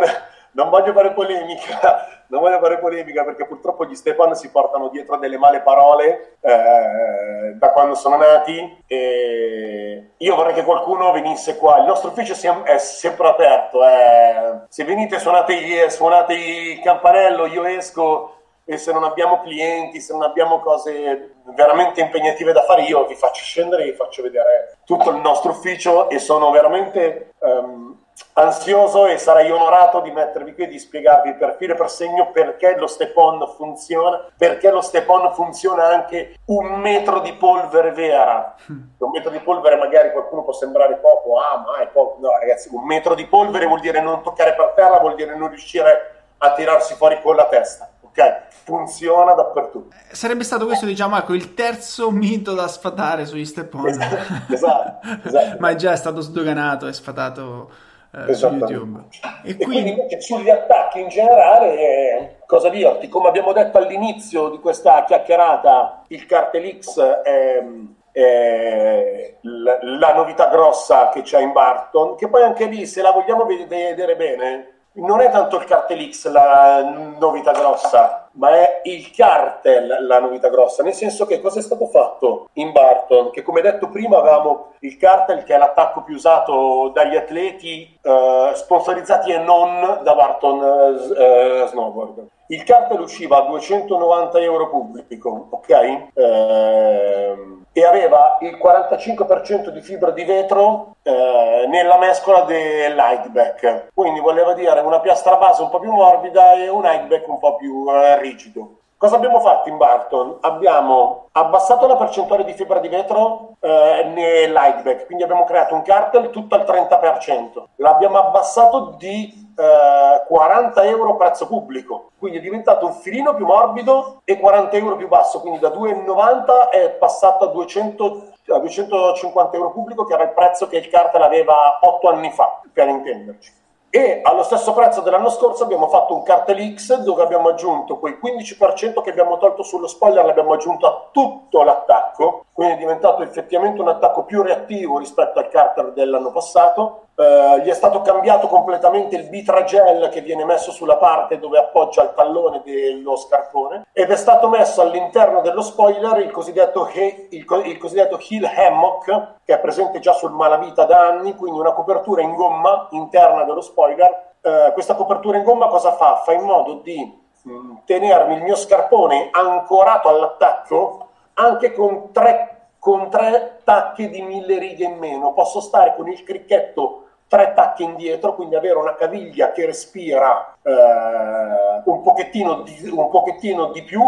Speaker 1: non voglio fare polemica, non voglio fare polemica perché purtroppo gli Stepan si portano dietro delle male parole eh, da quando sono nati e io vorrei che qualcuno venisse qua. Il nostro ufficio è sempre aperto. Eh. Se venite suonate, suonate il campanello, io esco e se non abbiamo clienti, se non abbiamo cose veramente impegnative da fare, io vi faccio scendere e vi faccio vedere tutto il nostro ufficio e sono veramente... Um, ansioso e sarei onorato di mettervi qui e di spiegarvi per filo e per segno perché lo step-on funziona, perché lo step-on funziona anche un metro di polvere vera. Un metro di polvere magari qualcuno può sembrare poco, ah ma è poco, no ragazzi, un metro di polvere vuol dire non toccare per terra, vuol dire non riuscire a tirarsi fuori con la testa. Ok, funziona dappertutto.
Speaker 2: Sarebbe stato questo, diciamo, ecco, il terzo mito da sfatare sugli step-on.
Speaker 1: Esatto, esatto, esatto.
Speaker 2: ma è già stato sdoganato e sfatato eh, su YouTube.
Speaker 1: E, e quindi, quindi sugli attacchi in generale, eh, cosa dirti? Come abbiamo detto all'inizio di questa chiacchierata, il Cartel X è, è la, la novità grossa che c'è in Barton, che poi anche lì, se la vogliamo vedere bene, non è tanto il Cartel X la novità grossa, ma è il cartel la novità grossa, nel senso che cosa è stato fatto in Barton? Che come detto prima avevamo il cartel che è l'attacco più usato dagli atleti eh, sponsorizzati e non da Barton eh, Snowboard. Il cartel usciva a 290 euro pubblico, ok? Eh, e aveva il 45% di fibra di vetro eh, nella mescola dell'highback. Quindi voleva dire una piastra base un po' più morbida e un highback un po' più eh, rigido. Cosa abbiamo fatto in Barton? Abbiamo abbassato la percentuale di fibra di vetro eh, nell'highback, quindi abbiamo creato un cartel tutto al 30%. L'abbiamo abbassato di eh, 40 euro prezzo pubblico, quindi è diventato un filino più morbido e 40 euro più basso, quindi da 2,90 è passato a 200 a 250 euro pubblico, che era il prezzo che il cartel aveva 8 anni fa, per intenderci e allo stesso prezzo dell'anno scorso abbiamo fatto un cartel X dove abbiamo aggiunto quel 15% che abbiamo tolto sullo spoiler, l'abbiamo aggiunto a tutto l'attacco, quindi è diventato effettivamente un attacco più reattivo rispetto al cartel dell'anno passato. Uh, gli è stato cambiato completamente il bitragel che viene messo sulla parte dove appoggia il tallone dello scarpone ed è stato messo all'interno dello spoiler il cosiddetto, he- il, il cosiddetto heel hammock che è presente già sul Malavita da anni, quindi una copertura in gomma interna dello spoiler. Uh, questa copertura in gomma cosa fa? Fa in modo di mh, mm, tenermi il mio scarpone ancorato all'attacco anche con tre, con tre tacche di mille righe in meno. Posso stare con il cricchetto tre tacche indietro, quindi avere una caviglia che respira eh, un, pochettino di, un pochettino di più,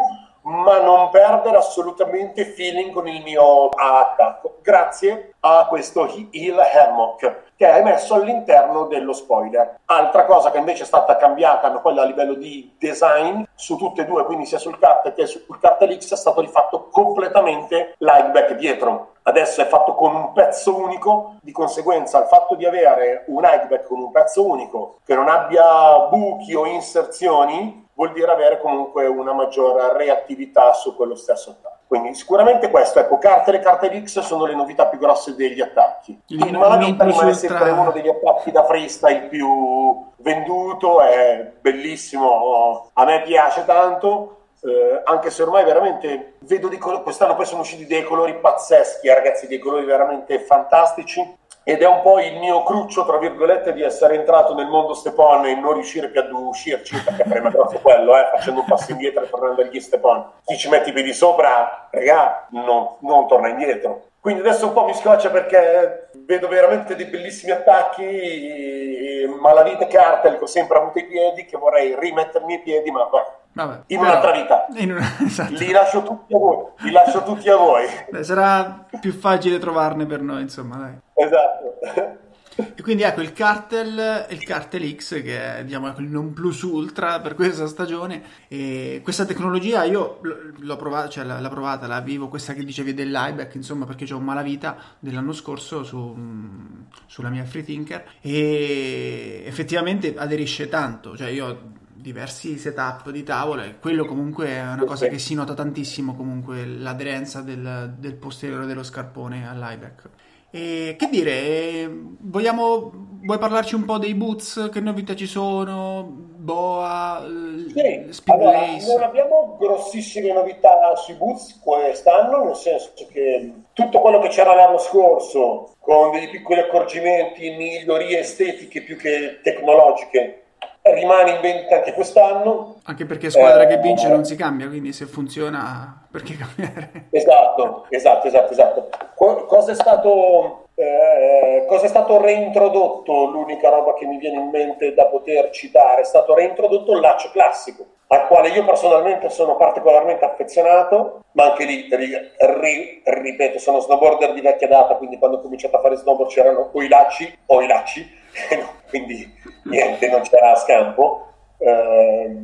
Speaker 1: ma non perdere assolutamente feeling con il mio attacco, grazie a questo heel hammock che è messo all'interno dello spoiler. Altra cosa che invece è stata cambiata, quella a livello di design, su tutte e due, quindi sia sul cart che sul cartel X, è stato rifatto completamente l'highback dietro adesso è fatto con un pezzo unico, di conseguenza il fatto di avere un highback con un pezzo unico che non abbia buchi o inserzioni vuol dire avere comunque una maggiore reattività su quello stesso attacco. Quindi sicuramente questo, ecco, carte e carte X sono le novità più grosse degli attacchi. Il, il Malavita rimane sempre uno degli attacchi da freestyle più venduto, è bellissimo, a me piace tanto, eh, anche se ormai veramente vedo di colori, quest'anno poi sono usciti dei colori pazzeschi, eh, ragazzi, dei colori veramente fantastici. Ed è un po' il mio cruccio, tra virgolette, di essere entrato nel mondo Stepon e non riuscire più ad uscirci, perché prima grosso quello, eh, facendo un passo indietro e tornando agli Stepon. Chi ci mette i piedi sopra, regà, non, non torna indietro. Quindi adesso un po' mi scoccia perché vedo veramente dei bellissimi attacchi, ma la vita cartel che ho sempre avuto i piedi, che vorrei rimettermi i piedi, ma Vabbè, in un'altra vita. In una... esatto. Li lascio tutti a voi. Li lascio tutti a voi.
Speaker 2: Beh, sarà più facile trovarne per noi, insomma, dai.
Speaker 1: Esatto.
Speaker 2: E quindi ecco il cartel, il cartel X che è diciamo, il non plus ultra per questa stagione e questa tecnologia io l'ho provata, cioè l'ho provata, la vivo, questa che dicevi dell'IBEC insomma perché ho un malavita dell'anno scorso su, sulla mia Freethinker e effettivamente aderisce tanto, cioè io diversi setup di tavole, quello comunque è una cosa che si nota tantissimo comunque l'aderenza del, del posteriore dello scarpone all'IBEC. E che dire, vogliamo, vuoi parlarci un po' dei boots? Che novità ci sono? Boa,
Speaker 1: sì, allora, non abbiamo grossissime novità sui boots quest'anno, nel senso che tutto quello che c'era l'anno scorso, con dei piccoli accorgimenti, migliorie estetiche più che tecnologiche, rimane in vendita anche quest'anno.
Speaker 2: Anche perché squadra eh, che vince non si cambia, quindi se funziona perché cambiare?
Speaker 1: Esatto, esatto, esatto, esatto. cosa, è stato, eh, cosa è stato reintrodotto? L'unica roba che mi viene in mente da poter citare è stato reintrodotto il laccio classico, al quale io personalmente sono particolarmente affezionato, ma anche lì, ri, ri, ripeto, sono snowboarder di vecchia data, quindi quando ho cominciato a fare snowboard c'erano o i lacci o i lacci quindi niente, non c'era scampo. Eh,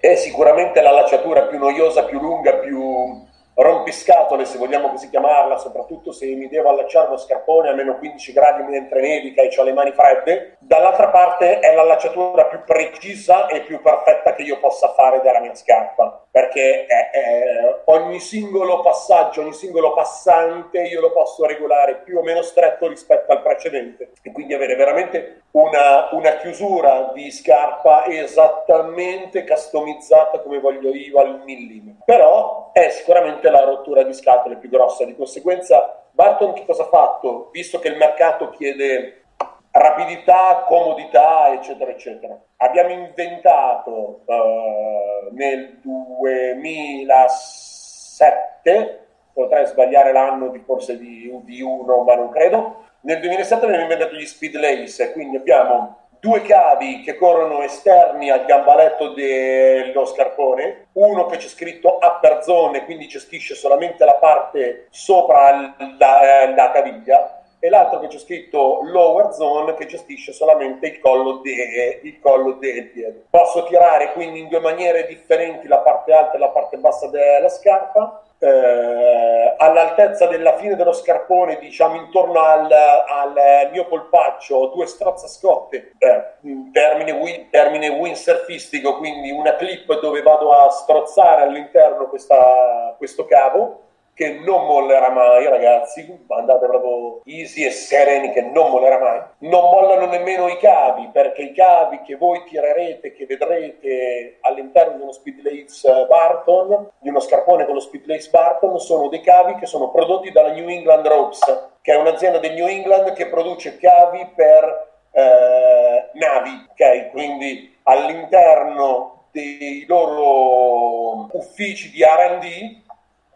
Speaker 1: è sicuramente la lacciatura più noiosa, più lunga, più rompiscatole, se vogliamo così chiamarla, soprattutto se mi devo allacciare uno scarpone a meno 15 gradi mentre nevica e ho le mani fredde. Dall'altra parte è la lacciatura più precisa e più perfetta che io possa fare della mia scarpa, perché è, è, ogni singolo passaggio, ogni singolo passante io lo posso regolare più o meno stretto rispetto al precedente e quindi avere veramente una, una, chiusura di scarpa esattamente customizzata come voglio io al millimetro. Però è sicuramente la rottura di scatole più grossa. Di conseguenza, Barton che cosa ha fatto? Visto che il mercato chiede rapidità, comodità, eccetera, eccetera. Abbiamo inventato uh, nel 2007, potrei sbagliare l'anno di forse di, di uno, ma non credo, nel 2007 abbiamo inventato gli speed lace, quindi abbiamo due cavi che corrono esterni al gambaletto dello scarpone, uno che c'è scritto upper zone, quindi gestisce solamente la parte sopra la, la caviglia, e l'altro che c'è scritto lower zone che gestisce solamente il collo, de, il collo del piede. Posso tirare quindi in due maniere differenti la parte alta e la parte bassa della scarpa. Eh, all'altezza della fine dello scarpone, diciamo intorno al, al mio polpaccio, due strazzascotte, eh, termine, termine windsurfistico, quindi una clip dove vado a strozzare all'interno questa, questo cavo che non mollerà mai, ragazzi, andate proprio easy e sereni che non mollerà mai. Non mollano nemmeno i cavi, perché i cavi che voi tirerete, che vedrete all'interno di uno Speed Lace Barton, di uno scarpone con lo Speed Lace Barton, sono dei cavi che sono prodotti dalla New England Ropes, che è un'azienda del New England che produce cavi per eh, navi, ok? Quindi all'interno dei loro uffici di R&D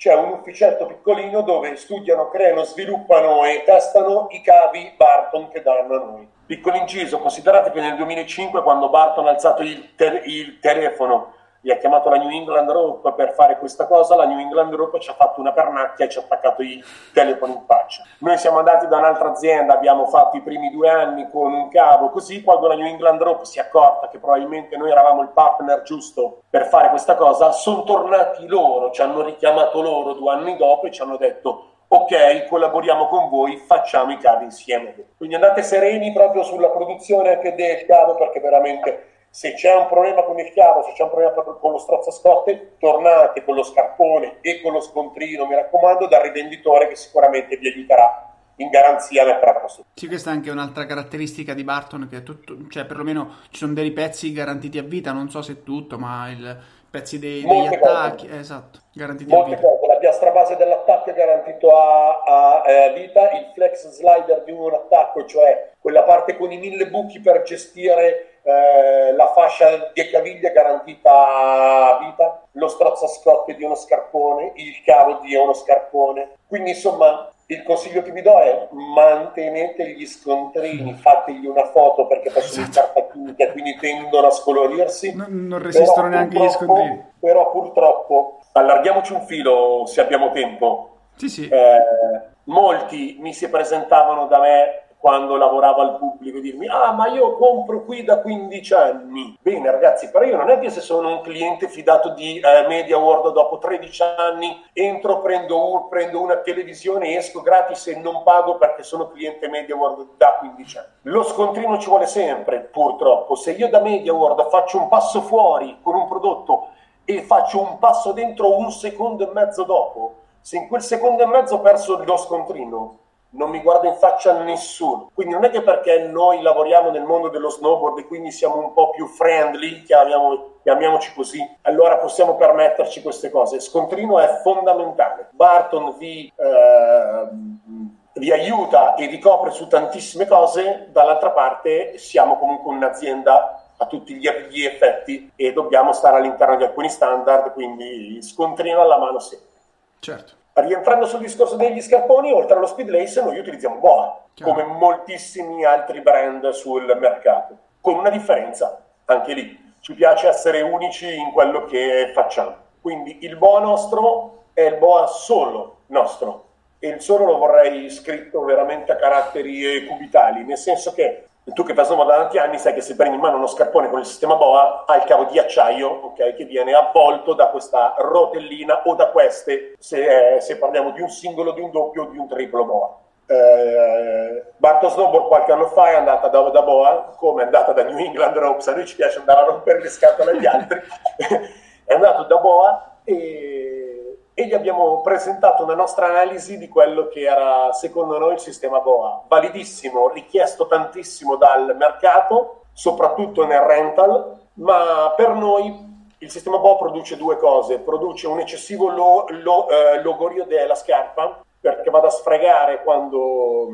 Speaker 1: c'è un ufficetto piccolino dove studiano, creano, sviluppano e testano i cavi Barton che danno a noi. Piccolo inciso, considerate che nel 2005 quando Barton ha alzato il, te- il telefono gli ha chiamato la New England Rope per fare questa cosa, la New England Rope ci ha fatto una pernacchia e ci ha attaccato i telefoni in faccia. Noi siamo andati da un'altra azienda, abbiamo fatto i primi due anni con un cavo così, quando la New England Rope si è accorta che probabilmente noi eravamo il partner giusto per fare questa cosa, sono tornati loro, ci hanno richiamato loro due anni dopo e ci hanno detto ok, collaboriamo con voi, facciamo i cavi insieme. Quindi andate sereni proprio sulla produzione anche del cavo perché veramente se c'è un problema con il cavo, se c'è un problema con lo strazzascotte, tornate con lo scarpone e con lo scontrino, mi raccomando, dal rivenditore che sicuramente vi aiuterà in garanzia nel posto.
Speaker 2: Sì, questa è anche un'altra caratteristica di Barton, che è tutto, cioè perlomeno ci sono dei pezzi garantiti a vita, non so se tutto, ma i pezzi dei, degli attacchi, eh, esatto, garantiti
Speaker 1: Molte
Speaker 2: a vita.
Speaker 1: Cose. La piastra base dell'attacco è garantito a, a, a eh, vita, il flex slider di un attacco, cioè quella parte con i mille buchi per gestire eh, la fascia di caviglia garantita a vita, lo strozzascotte di uno scarpone, il cavo di uno scarpone. Quindi insomma il consiglio che vi do è mantenete gli scontrini, fategli una foto perché possono esatto. incartati quindi tendono a scolorirsi.
Speaker 2: Non, non resistono neanche gli scontrini.
Speaker 1: Però purtroppo, allarghiamoci un filo se abbiamo tempo.
Speaker 2: Sì, sì.
Speaker 1: Eh, molti mi si presentavano da me quando lavoravo al pubblico dirmi ah ma io compro qui da 15 anni. Bene ragazzi però io non è che se sono un cliente fidato di eh, Media World dopo 13 anni entro prendo, prendo una televisione esco gratis e non pago perché sono cliente Media World da 15 anni. Lo scontrino ci vuole sempre purtroppo. Se io da Media World faccio un passo fuori con un prodotto e faccio un passo dentro un secondo e mezzo dopo se in quel secondo e mezzo ho perso lo scontrino non mi guarda in faccia nessuno. Quindi non è che perché noi lavoriamo nel mondo dello snowboard e quindi siamo un po' più friendly, chiamiamo, chiamiamoci così, allora possiamo permetterci queste cose. Scontrino è fondamentale. Barton vi, eh, vi aiuta e vi copre su tantissime cose, dall'altra parte siamo comunque un'azienda a tutti gli effetti e dobbiamo stare all'interno di alcuni standard, quindi scontrino alla mano sempre.
Speaker 2: Certo.
Speaker 1: Rientrando sul discorso degli scarponi, oltre allo speed lace noi utilizziamo Boa, Chiaro. come moltissimi altri brand sul mercato, con una differenza, anche lì, ci piace essere unici in quello che facciamo. Quindi il Boa nostro è il Boa solo nostro, e il solo lo vorrei scritto veramente a caratteri cubitali, nel senso che tu che fai snowboard da tanti anni sai che se prendi in mano uno scarpone con il sistema BOA ha il cavo di acciaio okay, che viene avvolto da questa rotellina o da queste se, eh, se parliamo di un singolo, di un doppio o di un triplo BOA. Eh, Barto Snowboard qualche anno fa è andata da, da, Boa come è andata da New England Ropes a noi ci piace andare a rompere le scatole agli altri è andato da Boa e e gli abbiamo presentato una nostra analisi di quello che era secondo noi il sistema BOA. Validissimo, richiesto tantissimo dal mercato, soprattutto nel rental, ma per noi il sistema BOA produce due cose, produce un eccessivo lo, lo, eh, logorio della scarpa, perché vado a sfregare quando,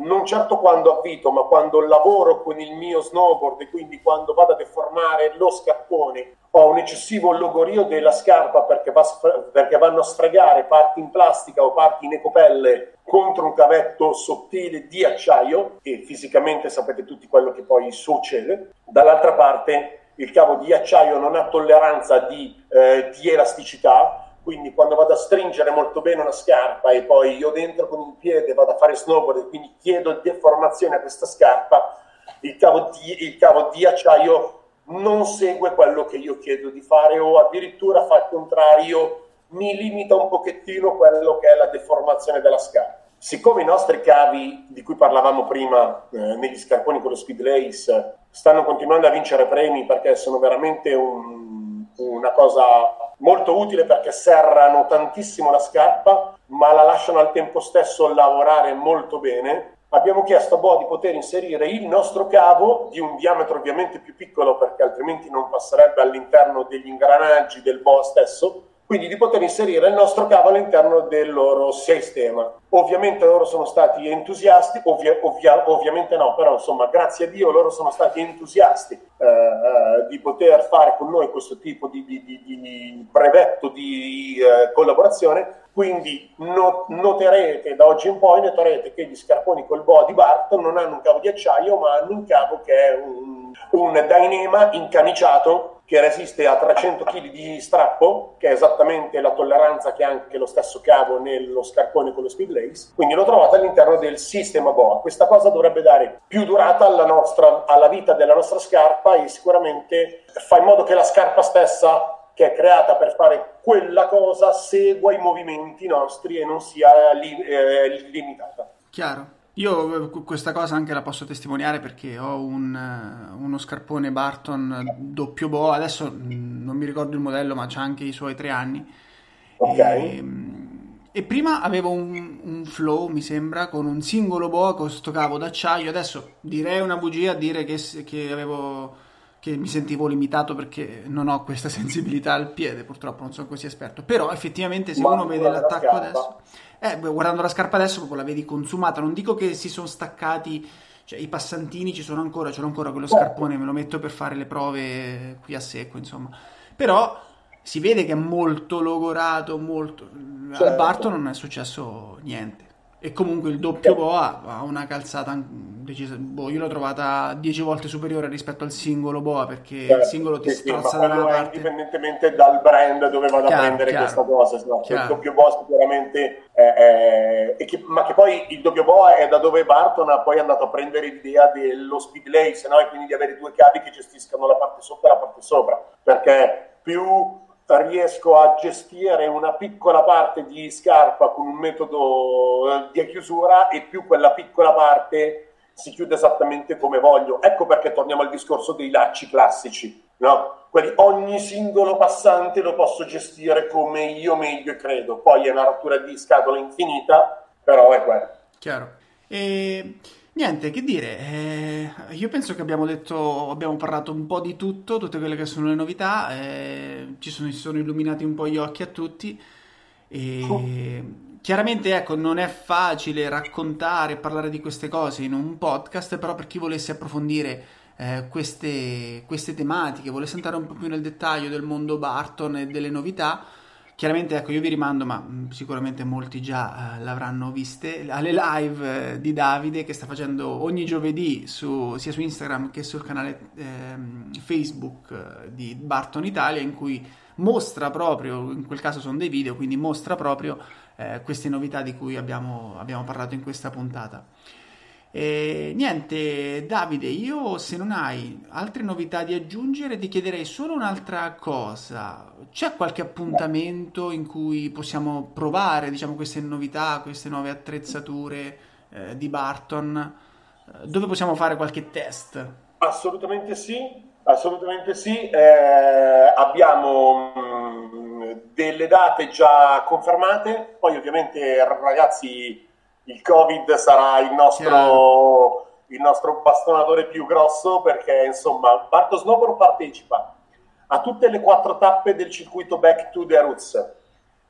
Speaker 1: non certo quando avvito, ma quando lavoro con il mio snowboard e quindi quando vado a deformare lo scarpone ho un eccessivo logorio della scarpa perché, va, perché vanno a sfregare parti in plastica o parti in ecopelle contro un cavetto sottile di acciaio e fisicamente sapete tutti quello che poi succede. Dall'altra parte il cavo di acciaio non ha tolleranza di, eh, di elasticità quindi quando vado a stringere molto bene una scarpa e poi io dentro con il piede vado a fare snowboard e quindi chiedo deformazione a questa scarpa, il cavo di, il cavo di acciaio non segue quello che io chiedo di fare o addirittura fa il contrario, mi limita un pochettino quello che è la deformazione della scarpa. Siccome i nostri cavi di cui parlavamo prima eh, negli scarponi con lo speed lace stanno continuando a vincere premi perché sono veramente un, una cosa molto utile perché serrano tantissimo la scarpa ma la lasciano al tempo stesso lavorare molto bene. Abbiamo chiesto a Bo di poter inserire il nostro cavo di un diametro ovviamente più piccolo perché altrimenti non passerebbe all'interno degli ingranaggi del Bo stesso, quindi di poter inserire il nostro cavo all'interno del loro sistema. Ovviamente loro sono stati entusiasti, ovvia, ovvia, ovviamente no, però insomma grazie a Dio loro sono stati entusiasti eh, eh, di poter fare con noi questo tipo di, di, di, di brevetto di eh, collaborazione quindi no, noterete da oggi in poi noterete che gli scarponi col body Barton non hanno un cavo di acciaio, ma hanno un cavo che è un, un Dynema incamiciato che resiste a 300 kg di strappo, che è esattamente la tolleranza che ha anche lo stesso cavo nello scarpone con lo speed lace. Quindi lo trovate all'interno del sistema BOA. Questa cosa dovrebbe dare più durata alla, nostra, alla vita della nostra scarpa e sicuramente fa in modo che la scarpa stessa che è creata per fare quella cosa segua i movimenti nostri e non sia li, eh, limitata.
Speaker 2: Chiaro. Io eh, questa cosa anche la posso testimoniare perché ho un, eh, uno scarpone Barton doppio boa, adesso mm, non mi ricordo il modello ma c'ha anche i suoi tre anni.
Speaker 1: Ok.
Speaker 2: E, e prima avevo un, un, flow, mi sembra, con un singolo boa con sto cavo d'acciaio. Adesso direi una bugia a dire che, che avevo che mi sentivo limitato perché non ho questa sensibilità al piede, purtroppo non sono così esperto. Però effettivamente se Ma uno vede l'attacco adesso, eh, guardando la scarpa adesso proprio la vedi consumata, non dico che si sono staccati, cioè i passantini ci sono ancora, ce l'ho ancora quello certo. scarpone, me lo metto per fare le prove qui a secco, insomma. Però si vede che è molto logorato, molto... Certo. Al Barton non è successo niente. E comunque il doppio boa ha una calzata decisa. Boh, io l'ho trovata 10 volte superiore rispetto al singolo boa perché certo, il singolo ti sì, strozza
Speaker 1: da una parte. Indipendentemente dal brand dove vado chiaro, a prendere chiaro, questa cosa, no? il doppio boa sicuramente è, è, è che, ma che poi il doppio boa è da dove Barton ha poi andato a prendere l'idea dello speed lace, no? e quindi di avere due cavi che gestiscano la parte sotto e la parte sopra, perché più riesco a gestire una piccola parte di scarpa con un metodo eh, di chiusura e più quella piccola parte si chiude esattamente come voglio. Ecco perché torniamo al discorso dei lacci classici, no? Quelli, ogni singolo passante lo posso gestire come io meglio credo. Poi è una rottura di scatola infinita, però è quello.
Speaker 2: Chiaro. E Niente, che dire, eh, io penso che abbiamo detto, abbiamo parlato un po' di tutto, tutte quelle che sono le novità, eh, ci sono, si sono illuminati un po' gli occhi a tutti e oh. chiaramente ecco, non è facile raccontare parlare di queste cose in un podcast, però per chi volesse approfondire eh, queste, queste tematiche, volesse entrare un po' più nel dettaglio del mondo Barton e delle novità, Chiaramente, ecco, io vi rimando, ma mm, sicuramente molti già eh, l'avranno viste, alle live eh, di Davide che sta facendo ogni giovedì su, sia su Instagram che sul canale ehm, eh, Facebook di Barton Italia, in cui mostra proprio, in quel caso sono dei video, quindi mostra proprio eh, queste novità di cui abbiamo, abbiamo parlato in questa puntata. E niente, Davide, io se non hai altre novità di aggiungere ti chiederei solo un'altra cosa. C'è qualche appuntamento in cui possiamo provare, diciamo, queste novità, queste nuove attrezzature eh, di Barton? Eh, dove possiamo fare qualche test?
Speaker 1: Assolutamente sì, assolutamente sì. Eh, abbiamo mh, mm, eh, delle date già confermate, poi ovviamente ragazzi il Covid sarà il nostro, il nostro bastonatore più grosso perché insomma Barto Snowboard partecipa a tutte le quattro tappe del circuito Back to the Roots.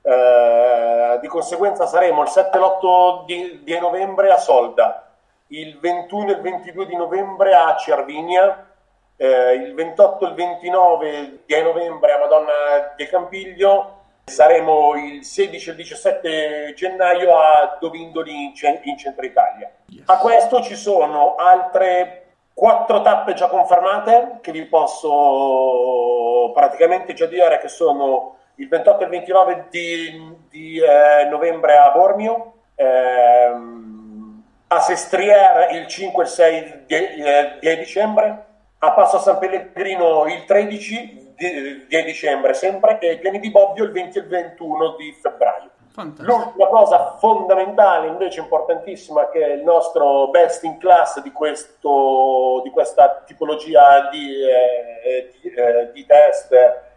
Speaker 1: Eh, di conseguenza saremo il 7 e l'8 di, di, novembre a Solda, il 21 e il 22 di novembre a Cervinia, eh, il 28 e il 29 di novembre a Madonna del Campiglio, saremo il 16 e il 17 gennaio a Dovindoli in, in centro Italia. Yes. A questo ci sono altre quattro tappe già confermate che vi posso praticamente già dire che sono il 28 e il 29 di, di eh, novembre a Bormio, ehm, a Sestriere il 5 e il 6 di, eh, di dicembre, a Passo San Pellegrino il 13 di, di, dicembre sempre e Piani di Bobbio il 20 e il 21 di febbraio. L'ultima cosa fondamentale, invece importantissima, che è il nostro best in class di, questo, di questa tipologia di, eh, di, eh, di test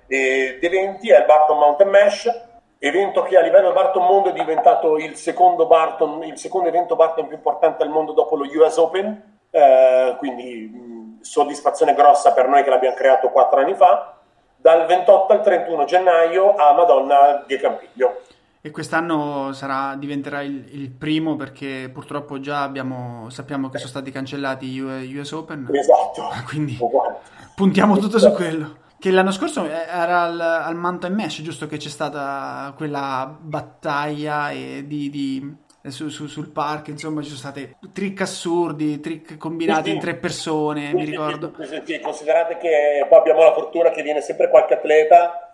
Speaker 1: e di eventi, è il Barton Mountain Mesh, evento che a livello Barton Mondo è diventato il secondo, Barton, il secondo evento Barton più importante al mondo dopo lo US Open, eh, quindi mh, soddisfazione grossa per noi che l'abbiamo creato quattro anni fa, dal 28 al 31 gennaio a Madonna di Campiglio.
Speaker 2: E quest'anno sarà, diventerà il, il, primo perché purtroppo già abbiamo, sappiamo che sono stati cancellati US Open.
Speaker 1: Esatto.
Speaker 2: Quindi esatto. puntiamo tutto su quello. Che l'anno scorso era al, al Mountain Mesh, giusto che c'è stata quella battaglia di, di, su, su, sul park, insomma ci sono stati trick assurdi, trick combinati sì, in tre persone, sì, mi ricordo.
Speaker 1: Sì, considerate che poi abbiamo la fortuna che viene sempre qualche atleta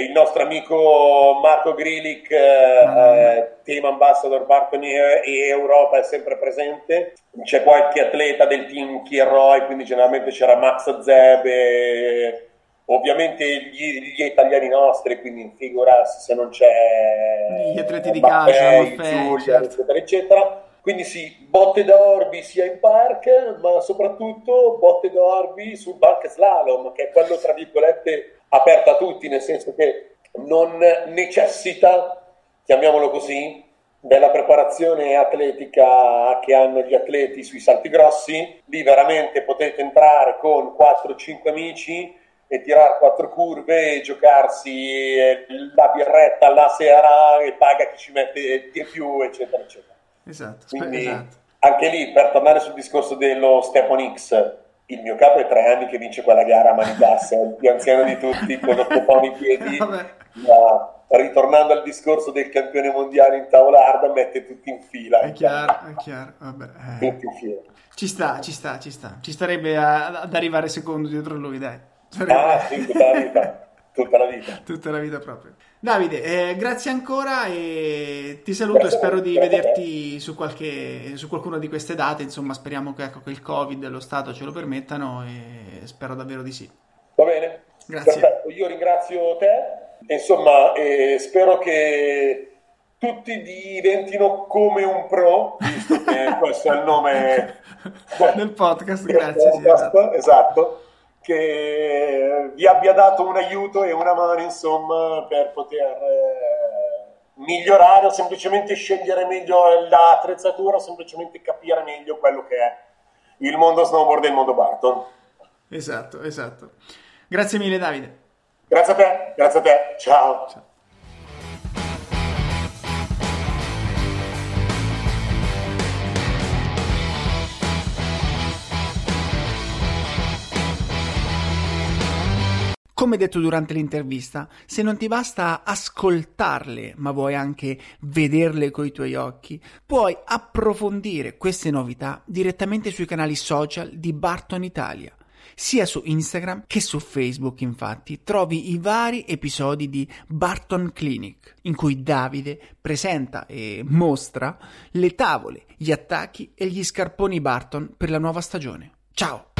Speaker 1: il nostro amico Marco Grilic, eh, team ambassador Barton e Europa, è sempre presente. C'è qualche atleta del team Kierroy, quindi generalmente c'era Max Zeb, e, ovviamente gli, gli, italiani nostri, quindi figurarsi se non c'è
Speaker 2: gli atleti di Maffei,
Speaker 1: Giulia, certo. eccetera, eccetera. Quindi sì, botte d'orbi sia in park, ma soprattutto botte d'orbi sul park slalom, che è quello tra virgolette aperta a tutti, nel senso che non necessita, chiamiamolo così, della preparazione atletica che hanno gli atleti sui salti grossi, lì veramente potete entrare con 4-5 amici e tirare quattro curve e giocarsi eh, la birretta alla sera e paga chi ci mette di più, eccetera, eccetera.
Speaker 2: Esatto,
Speaker 1: Quindi,
Speaker 2: esatto.
Speaker 1: Anche lì, per tornare sul discorso dello Stepan X, il mio capo è tre anni che vince quella gara a mani basse, è il più anziano di tutti, con otto poni in piedi, ma ritornando al discorso del campione mondiale in tavola hard, mette tutti in fila.
Speaker 2: È chiaro, è chiaro, vabbè.
Speaker 1: Eh. Tutti in fila.
Speaker 2: Ci sta, ci sta, ci sta. Ci starebbe a, ad arrivare secondo dietro lui, dai.
Speaker 1: Ah, sì, tutta la vita. Tutta la vita.
Speaker 2: Tutta la vita proprio. Davide, eh, grazie ancora e ti saluto grazie, e spero di vederti su, qualche, su qualcuna di queste date. Insomma, speriamo che, ecco, che il Covid e lo Stato ce lo permettano e spero davvero di sì.
Speaker 1: Va bene.
Speaker 2: Grazie.
Speaker 1: Perfetto. Io ringrazio te. Insomma, eh, spero che tutti diventino come un pro, visto che questo è il nome
Speaker 2: del podcast. Grazie.
Speaker 1: Podcast, esatto. esatto che vi abbia dato un aiuto e una mano, insomma, per poter eh, migliorare o semplicemente scegliere meglio l'attrezzatura o semplicemente capire meglio quello che è il mondo snowboard e il mondo Barton.
Speaker 2: Esatto, esatto. Grazie mille Davide.
Speaker 1: Grazie a te, grazie a te. Ciao. Ciao.
Speaker 2: Come detto durante l'intervista, se non ti basta ascoltarle, ma vuoi anche vederle coi tuoi occhi, puoi approfondire queste novità direttamente sui canali social di Barton Italia. Sia su Instagram che su Facebook, infatti, trovi i vari episodi di Barton Clinic, in cui Davide presenta e mostra le tavole, gli attacchi e gli scarponi Barton per la nuova stagione. Ciao!